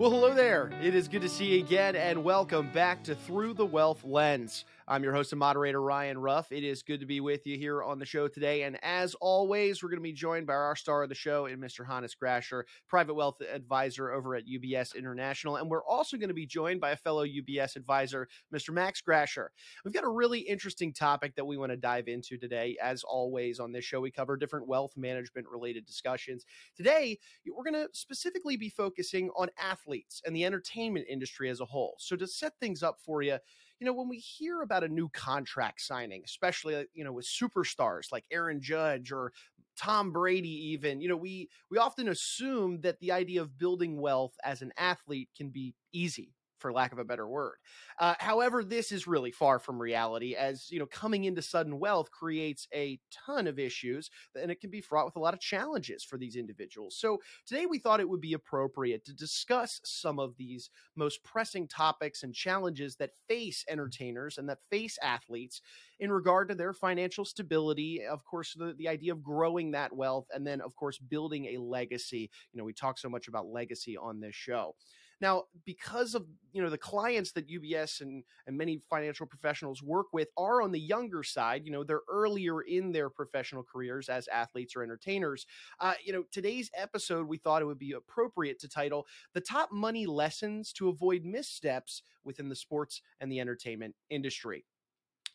Well, hello there. It is good to see you again, and welcome back to Through the Wealth Lens. I'm your host and moderator, Ryan Ruff. It is good to be with you here on the show today. And as always, we're going to be joined by our star of the show, and Mr. Hannes Grasher, private wealth advisor over at UBS International. And we're also going to be joined by a fellow UBS advisor, Mr. Max Grasher. We've got a really interesting topic that we want to dive into today. As always, on this show, we cover different wealth management related discussions. Today, we're going to specifically be focusing on athletes and the entertainment industry as a whole. So, to set things up for you, you know, when we hear about a new contract signing, especially uh, you know with superstars like Aaron Judge or Tom Brady, even you know, we we often assume that the idea of building wealth as an athlete can be easy for lack of a better word. Uh, however, this is really far from reality, as you know, coming into sudden wealth creates a ton of issues, and it can be fraught with a lot of challenges for these individuals. So today, we thought it would be appropriate to discuss some of these most pressing topics and challenges that face entertainers and that face athletes in regard to their financial stability. Of course, the, the idea of growing that wealth, and then, of course, building a legacy. You know, we talk so much about legacy on this show. Now, because of you know the clients that UBS and and many financial professionals work with are on the younger side, you know they're earlier in their professional careers as athletes or entertainers. Uh, you know today's episode we thought it would be appropriate to title the top money lessons to avoid missteps within the sports and the entertainment industry.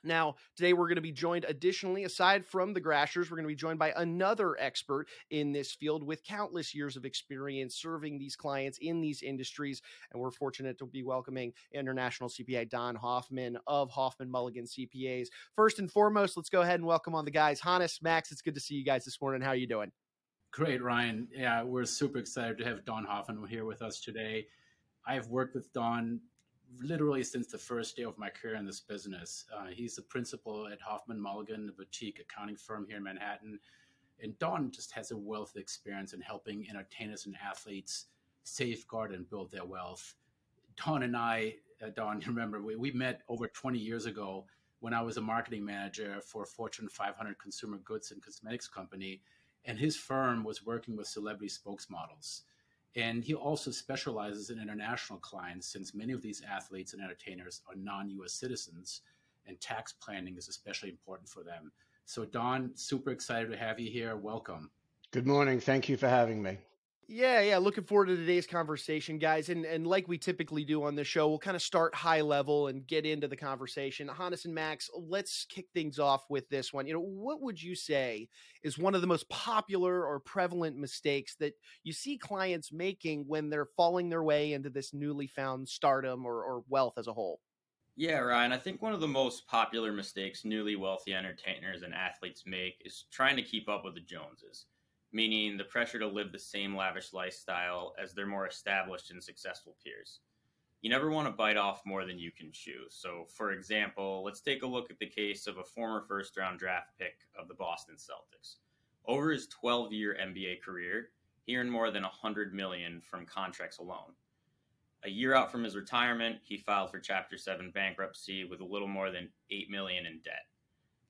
Now, today we're going to be joined additionally, aside from the Grashers, we're going to be joined by another expert in this field with countless years of experience serving these clients in these industries. And we're fortunate to be welcoming international CPA Don Hoffman of Hoffman Mulligan CPAs. First and foremost, let's go ahead and welcome on the guys. Hannes, Max, it's good to see you guys this morning. How are you doing? Great, Ryan. Yeah, we're super excited to have Don Hoffman here with us today. I've worked with Don literally since the first day of my career in this business. Uh, he's the principal at Hoffman Mulligan, a boutique accounting firm here in Manhattan. And Don just has a wealth of experience in helping entertainers and athletes safeguard and build their wealth. Don and I, uh, Don, remember, we, we met over 20 years ago when I was a marketing manager for a Fortune 500 consumer goods and cosmetics company. And his firm was working with celebrity spokesmodels. And he also specializes in international clients since many of these athletes and entertainers are non US citizens, and tax planning is especially important for them. So, Don, super excited to have you here. Welcome. Good morning. Thank you for having me. Yeah, yeah. Looking forward to today's conversation, guys. And and like we typically do on this show, we'll kind of start high level and get into the conversation. Hannes and Max, let's kick things off with this one. You know, what would you say is one of the most popular or prevalent mistakes that you see clients making when they're falling their way into this newly found stardom or, or wealth as a whole? Yeah, Ryan. I think one of the most popular mistakes newly wealthy entertainers and athletes make is trying to keep up with the Joneses meaning the pressure to live the same lavish lifestyle as their more established and successful peers. You never want to bite off more than you can chew. So, for example, let's take a look at the case of a former first round draft pick of the Boston Celtics. Over his 12 year NBA career, he earned more than 100 million from contracts alone. A year out from his retirement, he filed for Chapter 7 bankruptcy with a little more than 8 million in debt.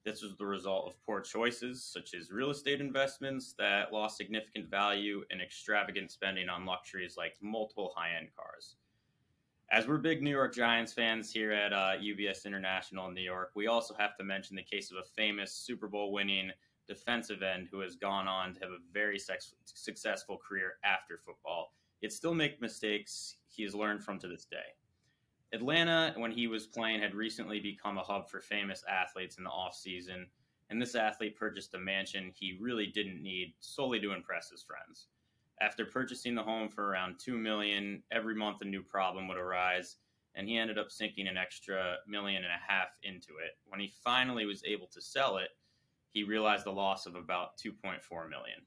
This was the result of poor choices, such as real estate investments that lost significant value and extravagant spending on luxuries like multiple high end cars. As we're big New York Giants fans here at uh, UBS International in New York, we also have to mention the case of a famous Super Bowl winning defensive end who has gone on to have a very sex- successful career after football, yet still make mistakes he has learned from to this day. Atlanta, when he was playing, had recently become a hub for famous athletes in the offseason, and this athlete purchased a mansion he really didn't need solely to impress his friends. After purchasing the home for around two million, every month a new problem would arise, and he ended up sinking an extra million and a half into it. When he finally was able to sell it, he realized the loss of about 2.4 million.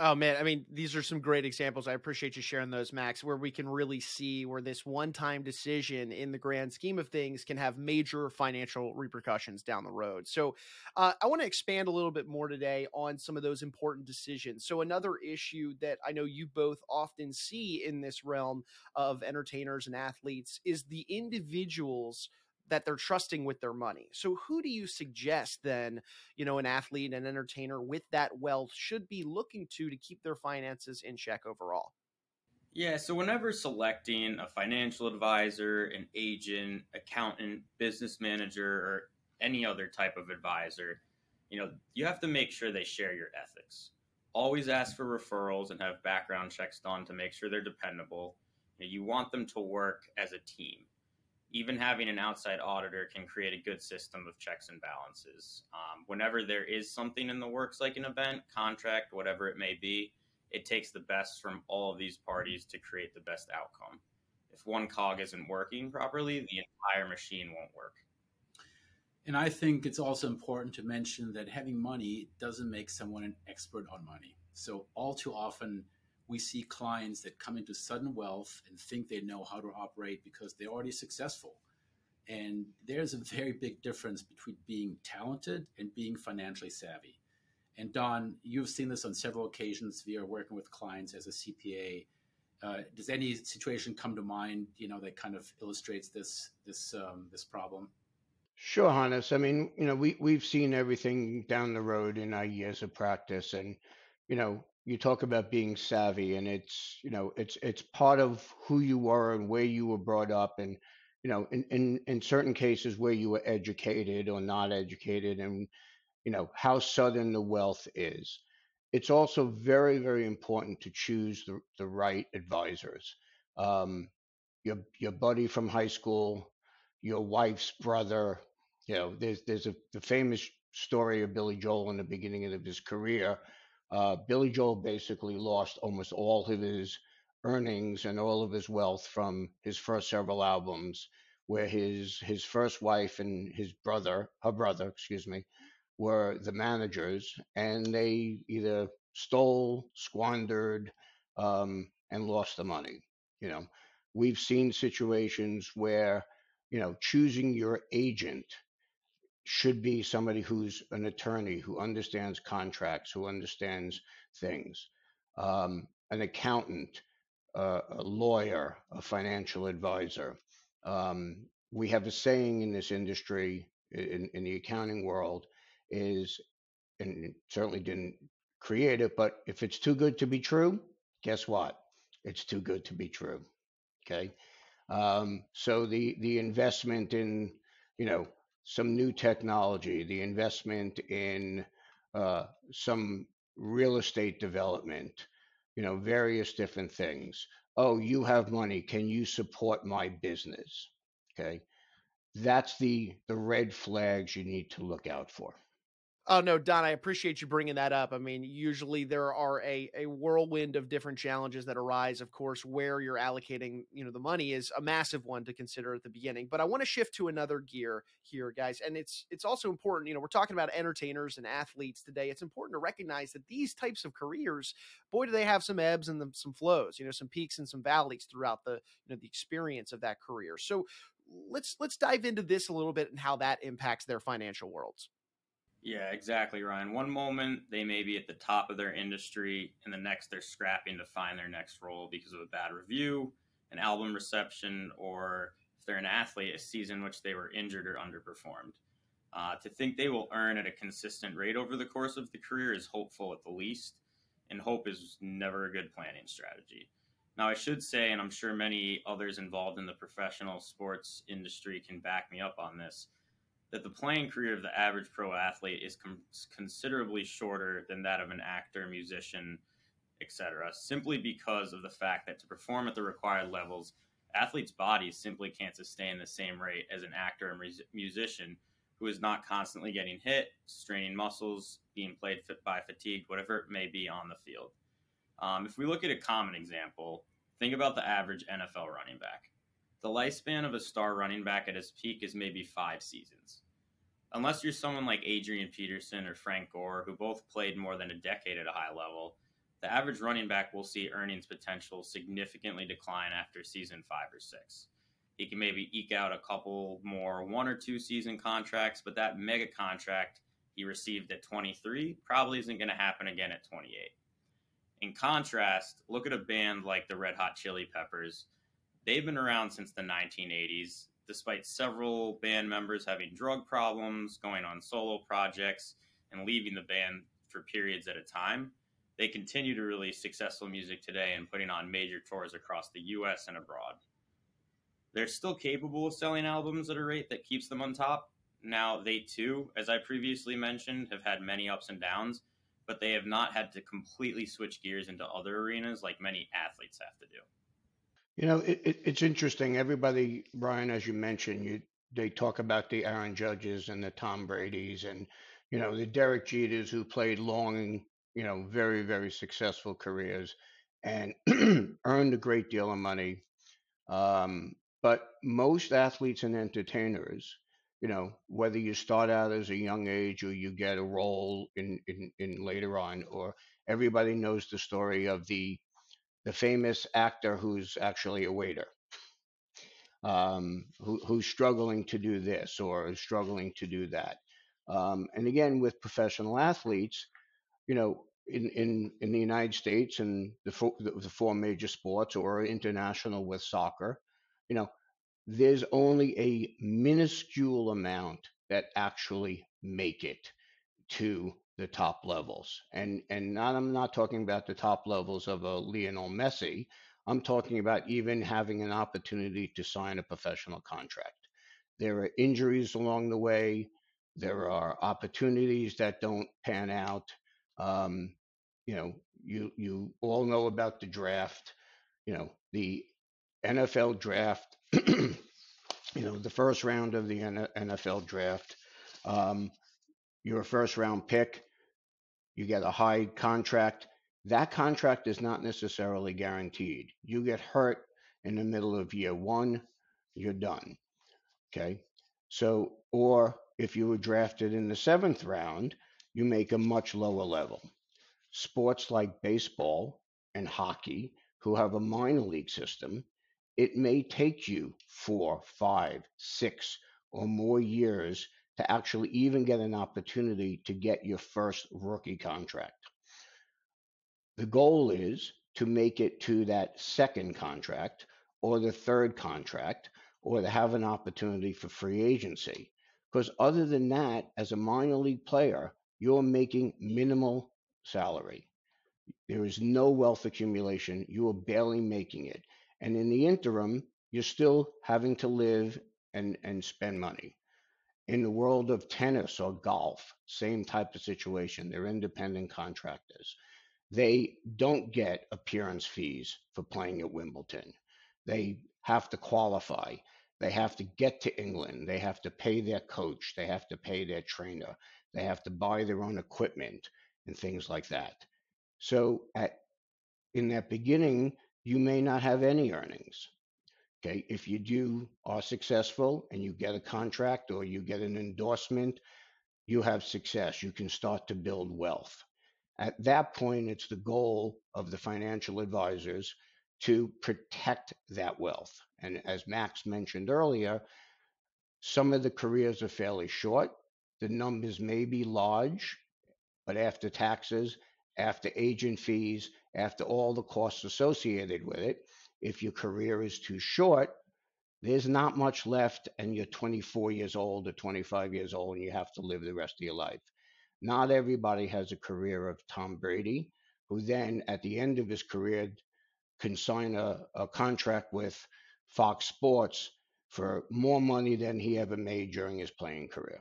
Oh man, I mean, these are some great examples. I appreciate you sharing those, Max, where we can really see where this one-time decision in the grand scheme of things can have major financial repercussions down the road. So, uh, I want to expand a little bit more today on some of those important decisions. So, another issue that I know you both often see in this realm of entertainers and athletes is the individuals that they're trusting with their money. So who do you suggest then, you know, an athlete an entertainer with that wealth should be looking to to keep their finances in check overall? Yeah, so whenever selecting a financial advisor, an agent, accountant, business manager, or any other type of advisor, you know, you have to make sure they share your ethics. Always ask for referrals and have background checks done to make sure they're dependable. You want them to work as a team. Even having an outside auditor can create a good system of checks and balances. Um, whenever there is something in the works, like an event, contract, whatever it may be, it takes the best from all of these parties to create the best outcome. If one cog isn't working properly, the entire machine won't work. And I think it's also important to mention that having money doesn't make someone an expert on money. So, all too often, we see clients that come into sudden wealth and think they know how to operate because they're already successful. And there's a very big difference between being talented and being financially savvy. And Don, you've seen this on several occasions via working with clients as a CPA. Uh, does any situation come to mind, you know, that kind of illustrates this this um, this problem? Sure, Hannes. I mean, you know, we we've seen everything down the road in our years of practice, and you know, you talk about being savvy, and it's you know, it's it's part of who you were and where you were brought up, and you know, in in in certain cases where you were educated or not educated, and you know, how sudden the wealth is. It's also very, very important to choose the, the right advisors. Um, your your buddy from high school, your wife's brother. You know, there's there's a the famous story of Billy Joel in the beginning of his career. Uh, Billy Joel basically lost almost all of his earnings and all of his wealth from his first several albums, where his his first wife and his brother, her brother, excuse me, were the managers, and they either stole, squandered, um, and lost the money. You know, we've seen situations where you know choosing your agent should be somebody who's an attorney who understands contracts, who understands things, um, an accountant, uh, a lawyer, a financial advisor. Um, we have a saying in this industry, in, in the accounting world, is, and certainly didn't create it, but if it's too good to be true, guess what? It's too good to be true. Okay. Um, so the the investment in you know some new technology, the investment in uh, some real estate development, you know, various different things. Oh, you have money. Can you support my business? Okay. That's the the red flags you need to look out for. Oh no, Don, I appreciate you bringing that up. I mean, usually there are a a whirlwind of different challenges that arise. Of course, where you're allocating, you know, the money is a massive one to consider at the beginning. But I want to shift to another gear here, guys, and it's it's also important. You know, we're talking about entertainers and athletes today. It's important to recognize that these types of careers, boy, do they have some ebbs and some flows. You know, some peaks and some valleys throughout the you know the experience of that career. So let's let's dive into this a little bit and how that impacts their financial worlds. Yeah, exactly, Ryan. One moment they may be at the top of their industry, and the next they're scrapping to find their next role because of a bad review, an album reception, or if they're an athlete, a season in which they were injured or underperformed. Uh, to think they will earn at a consistent rate over the course of the career is hopeful at the least, and hope is never a good planning strategy. Now, I should say, and I'm sure many others involved in the professional sports industry can back me up on this that the playing career of the average pro athlete is com- considerably shorter than that of an actor, musician, etc., simply because of the fact that to perform at the required levels, athletes' bodies simply can't sustain the same rate as an actor or musician who is not constantly getting hit, straining muscles, being played by fatigue, whatever it may be on the field. Um, if we look at a common example, think about the average NFL running back. The lifespan of a star running back at his peak is maybe five seasons. Unless you're someone like Adrian Peterson or Frank Gore, who both played more than a decade at a high level, the average running back will see earnings potential significantly decline after season five or six. He can maybe eke out a couple more one or two season contracts, but that mega contract he received at 23 probably isn't going to happen again at 28. In contrast, look at a band like the Red Hot Chili Peppers They've been around since the 1980s, despite several band members having drug problems, going on solo projects, and leaving the band for periods at a time. They continue to release successful music today and putting on major tours across the US and abroad. They're still capable of selling albums at a rate that keeps them on top. Now, they too, as I previously mentioned, have had many ups and downs, but they have not had to completely switch gears into other arenas like many athletes have to do. You know, it, it, it's interesting. Everybody, Brian, as you mentioned, you they talk about the Aaron Judges and the Tom Brady's and you know the Derek Jeters who played long, you know, very very successful careers and earned a great deal of money. Um, but most athletes and entertainers, you know, whether you start out as a young age or you get a role in, in, in later on, or everybody knows the story of the the famous actor who's actually a waiter, um, who, who's struggling to do this or is struggling to do that. Um, and again, with professional athletes, you know, in, in, in the United States and the, four, the, the four major sports or international with soccer, you know, there's only a minuscule amount that actually make it to the top levels. And and not I'm not talking about the top levels of a Lionel Messi. I'm talking about even having an opportunity to sign a professional contract. There are injuries along the way. There are opportunities that don't pan out. Um, you know, you you all know about the draft. You know, the NFL draft, you know, the first round of the NFL draft, um, you're a first round pick, you get a high contract. That contract is not necessarily guaranteed. You get hurt in the middle of year one, you're done. Okay. So, or if you were drafted in the seventh round, you make a much lower level. Sports like baseball and hockey, who have a minor league system, it may take you four, five, six, or more years to actually even get an opportunity to get your first rookie contract. The goal is to make it to that second contract or the third contract or to have an opportunity for free agency. Because other than that, as a minor league player, you're making minimal salary. There is no wealth accumulation. You are barely making it. And in the interim, you're still having to live and, and spend money. In the world of tennis or golf, same type of situation. They're independent contractors. They don't get appearance fees for playing at Wimbledon. They have to qualify. They have to get to England. They have to pay their coach. They have to pay their trainer. They have to buy their own equipment and things like that. So at in that beginning, you may not have any earnings. Okay, if you do are successful and you get a contract or you get an endorsement, you have success. You can start to build wealth. At that point, it's the goal of the financial advisors to protect that wealth. And as Max mentioned earlier, some of the careers are fairly short. The numbers may be large, but after taxes, after agent fees, after all the costs associated with it. If your career is too short, there's not much left, and you're 24 years old or 25 years old, and you have to live the rest of your life. Not everybody has a career of Tom Brady, who then at the end of his career can sign a, a contract with Fox Sports for more money than he ever made during his playing career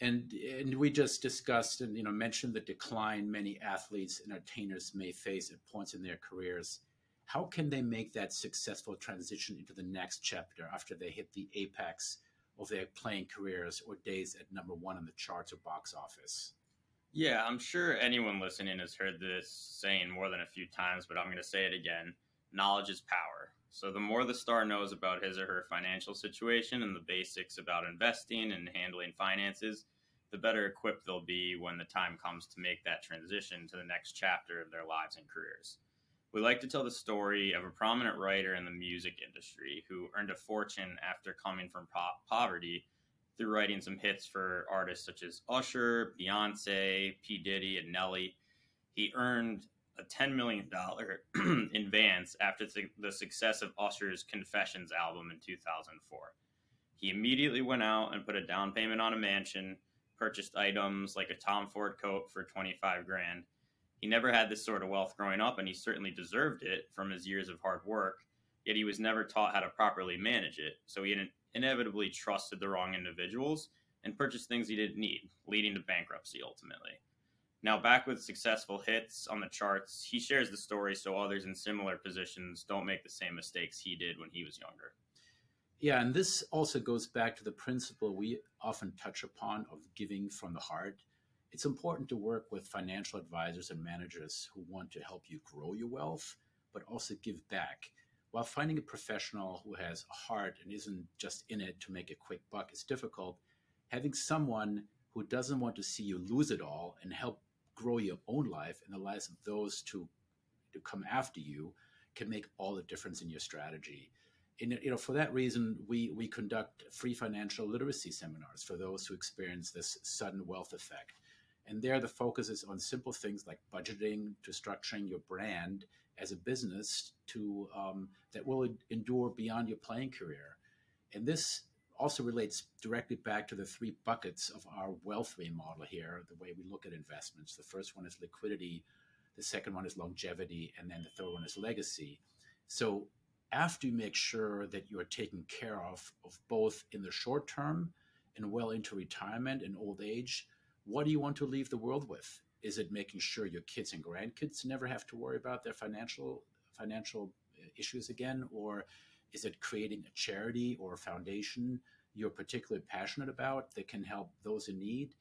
and and we just discussed and you know mentioned the decline many athletes and entertainers may face at points in their careers how can they make that successful transition into the next chapter after they hit the apex of their playing careers or days at number one on the charts or box office? Yeah i'm sure anyone listening has heard this saying more than a few times but i'm going to say it again. Knowledge is power. So the more the star knows about his or her financial situation and the basics about investing and handling finances, the better equipped they'll be when the time comes to make that transition to the next chapter of their lives and careers. We like to tell the story of a prominent writer in the music industry who earned a fortune after coming from po- poverty through writing some hits for artists such as Usher, Beyonce, P. Diddy, and Nelly. He earned a $10 million advance after the success of Usher's Confessions album in 2004. He immediately went out and put a down payment on a mansion, purchased items like a Tom Ford coat for 25 grand. He never had this sort of wealth growing up, and he certainly deserved it from his years of hard work, yet he was never taught how to properly manage it. So he inevitably trusted the wrong individuals and purchased things he didn't need, leading to bankruptcy ultimately. Now, back with successful hits on the charts, he shares the story so others in similar positions don't make the same mistakes he did when he was younger. Yeah, and this also goes back to the principle we often touch upon of giving from the heart. It's important to work with financial advisors and managers who want to help you grow your wealth, but also give back. While finding a professional who has a heart and isn't just in it to make a quick buck is difficult, having someone who doesn't want to see you lose it all and help grow your own life and the lives of those to to come after you can make all the difference in your strategy. And you know, for that reason, we we conduct free financial literacy seminars for those who experience this sudden wealth effect. And there, the focus is on simple things like budgeting to structuring your brand as a business to um, that will endure beyond your playing career. And this also relates directly back to the three buckets of our wealthway model here, the way we look at investments. The first one is liquidity, the second one is longevity, and then the third one is legacy. So after you make sure that you are taken care of of both in the short term and well into retirement and old age, what do you want to leave the world with? Is it making sure your kids and grandkids never have to worry about their financial financial uh, issues again, or is it creating a charity or a foundation you're particularly passionate about that can help those in need?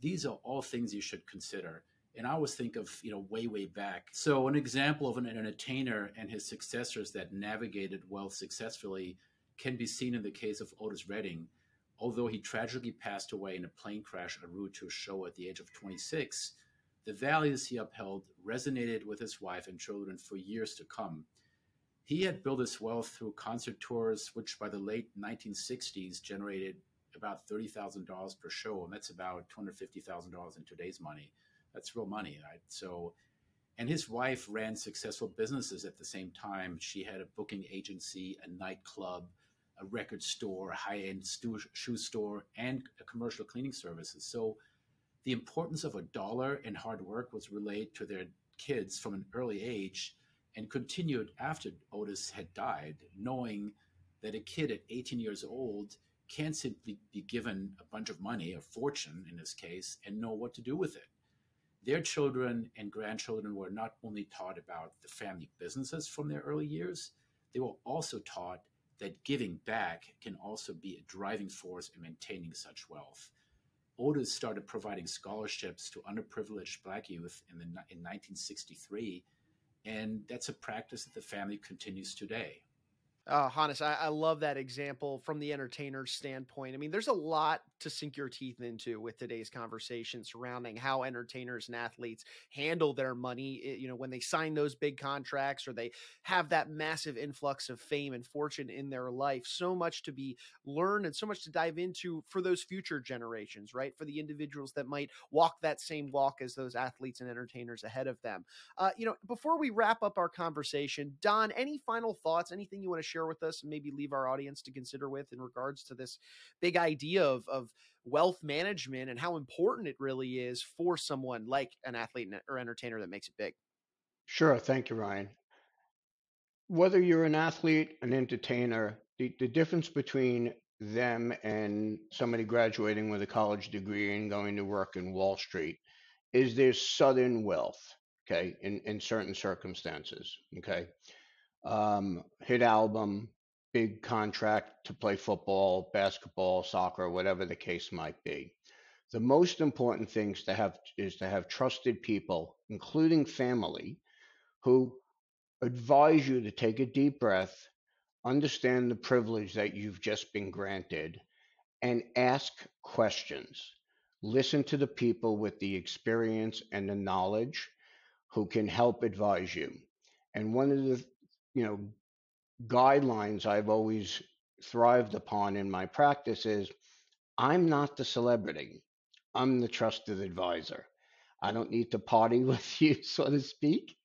These are all things you should consider. And I always think of, you know, way, way back. So an example of an entertainer and his successors that navigated wealth successfully can be seen in the case of Otis Redding. Although he tragically passed away in a plane crash en route to a show at the age of 26, the values he upheld resonated with his wife and children for years to come. He had built his wealth through concert tours, which by the late 1960s generated about $30,000 per show. And that's about $250,000 in today's money. That's real money, right? So, and his wife ran successful businesses at the same time. She had a booking agency, a nightclub, a record store, a high end shoe store, and a commercial cleaning services. So, the importance of a dollar and hard work was relayed to their kids from an early age and continued after Otis had died, knowing that a kid at 18 years old can't simply be given a bunch of money, a fortune in this case, and know what to do with it. Their children and grandchildren were not only taught about the family businesses from their early years, they were also taught that giving back can also be a driving force in maintaining such wealth. Otis started providing scholarships to underprivileged black youth in, the, in 1963 and that's a practice that the family continues today. Uh, Hannes, I, I, love that example from the entertainer's standpoint. I mean, there's a lot to sink your teeth into with today's conversation surrounding how entertainers and athletes handle their money. Eh, you know, when they sign those big contracts or they have that massive influx of fame and fortune in their life. So much to be learned and so much to dive into for those future generations, right? For the individuals that might walk that same walk as those athletes and entertainers ahead of them. Uh, you know, before we wrap up our conversation, Don, any final thoughts? Anything you want to share? Share with us and maybe leave our audience to consider with in regards to this big idea of, of wealth management and how important it really is for someone like an athlete or entertainer that makes it big? Sure. Thank you, Ryan. Whether you're an athlete, an entertainer, the, the difference between them and somebody graduating with a college degree and going to work in Wall Street is there's sudden wealth, okay, in, in certain circumstances, okay? Um, hit album, big contract to play football, basketball, soccer, whatever the case might be. The most important things to have is to have trusted people, including family, who advise you to take a deep breath, understand the privilege that you've just been granted, and ask questions. Listen to the people with the experience and the knowledge who can help advise you. And one of the you know, guidelines I've always thrived upon in my practice is I'm not the celebrity. I'm the trusted advisor. I don't need to party with you, so to speak.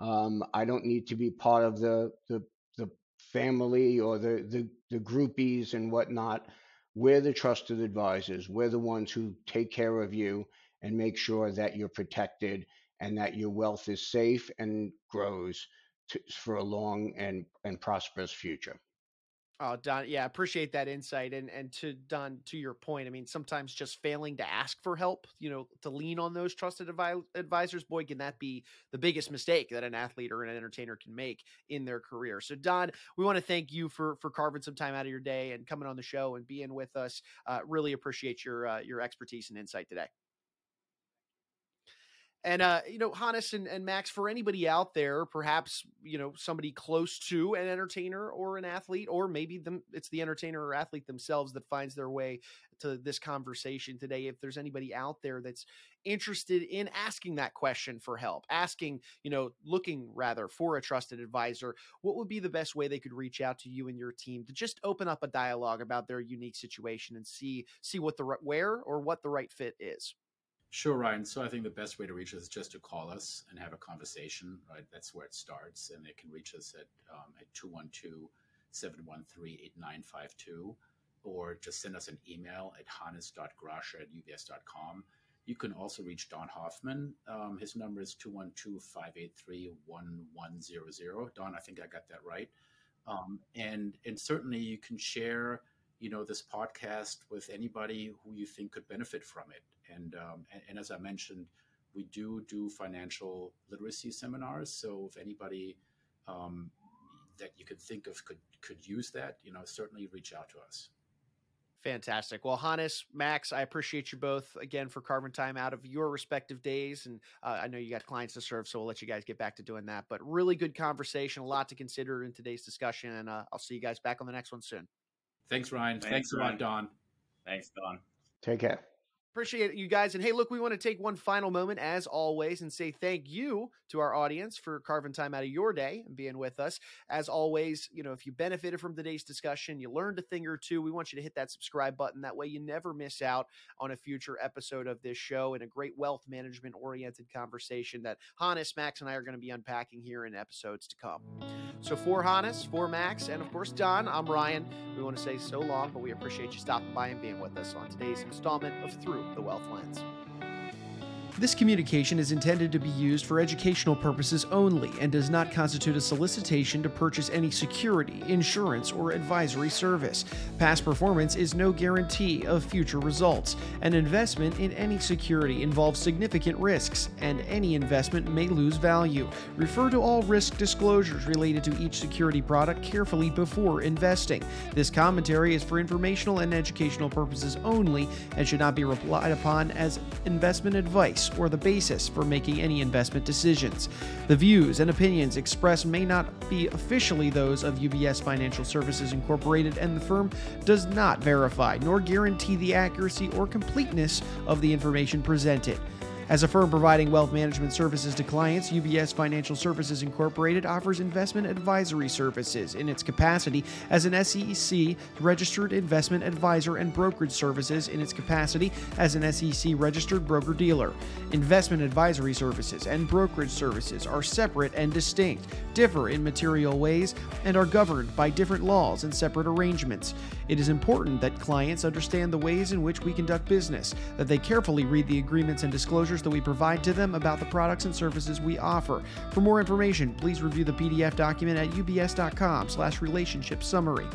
Um, I don't need to be part of the the, the family or the, the the groupies and whatnot. We're the trusted advisors. We're the ones who take care of you and make sure that you're protected and that your wealth is safe and grows to, for a long and, and prosperous future. Oh, Don, yeah, appreciate that insight. And and to Don, to your point, I mean, sometimes just failing to ask for help, you know, to lean on those trusted advi- advisors, boy, can that be the biggest mistake that an athlete or an entertainer can make in their career. So, Don, we want to thank you for for carving some time out of your day and coming on the show and being with us. Uh, really appreciate your uh, your expertise and insight today. And uh, you know, Hannes and, and Max, for anybody out there, perhaps you know somebody close to an entertainer or an athlete, or maybe them, it's the entertainer or athlete themselves that finds their way to this conversation today. If there's anybody out there that's interested in asking that question for help, asking, you know, looking rather for a trusted advisor, what would be the best way they could reach out to you and your team to just open up a dialogue about their unique situation and see see what the where or what the right fit is? Sure, Ryan. So I think the best way to reach us is just to call us and have a conversation, right? That's where it starts. And they can reach us at, um, at 212 713 8952 or just send us an email at hannes.grasche at ubs.com. You can also reach Don Hoffman. Um, his number is 212 583 1100. Don, I think I got that right. Um, and, and certainly you can share you know this podcast with anybody who you think could benefit from it and, um, and, and as I mentioned, we do do financial literacy seminars. So if anybody um, that you could think of could could use that, you know, certainly reach out to us. Fantastic. Well, Hannes, Max, I appreciate you both again for carving time out of your respective days. And uh, I know you got clients to serve, so we'll let you guys get back to doing that. But really good conversation, a lot to consider in today's discussion. And uh, I'll see you guys back on the next one soon. Thanks, Ryan. Thanks, Thanks a lot, Don. Thanks, Don. Take care. Appreciate you guys. And hey, look, we want to take one final moment, as always, and say thank you to our audience for carving time out of your day and being with us. As always, you know, if you benefited from today's discussion, you learned a thing or two, we want you to hit that subscribe button. That way, you never miss out on a future episode of this show and a great wealth management oriented conversation that Hannes, Max, and I are going to be unpacking here in episodes to come. So, for Hannes, for Max, and of course, Don, I'm Ryan. We want to say so long, but we appreciate you stopping by and being with us on today's installment of Through the Wealth Lens. This communication is intended to be used for educational purposes only and does not constitute a solicitation to purchase any security, insurance, or advisory service. Past performance is no guarantee of future results. An investment in any security involves significant risks, and any investment may lose value. Refer to all risk disclosures related to each security product carefully before investing. This commentary is for informational and educational purposes only and should not be relied upon as investment advice or the basis for making any investment decisions. The views and opinions expressed may not be officially those of UBS Financial Services Incorporated, and the firm does not verify nor guarantee the accuracy or completeness of the information presented. As a firm providing wealth management services to clients, UBS Financial Services Incorporated offers investment advisory services in its capacity as an SEC registered investment advisor and brokerage services in its capacity as an SEC registered broker dealer. Investment advisory services and brokerage services are separate and distinct, differ in material ways, and are governed by different laws and separate arrangements. It is important that clients understand the ways in which we conduct business, that they carefully read the agreements and disclosures that we provide to them about the products and services we offer. For more information, please review the PDF document at ubs.com/relationship summary.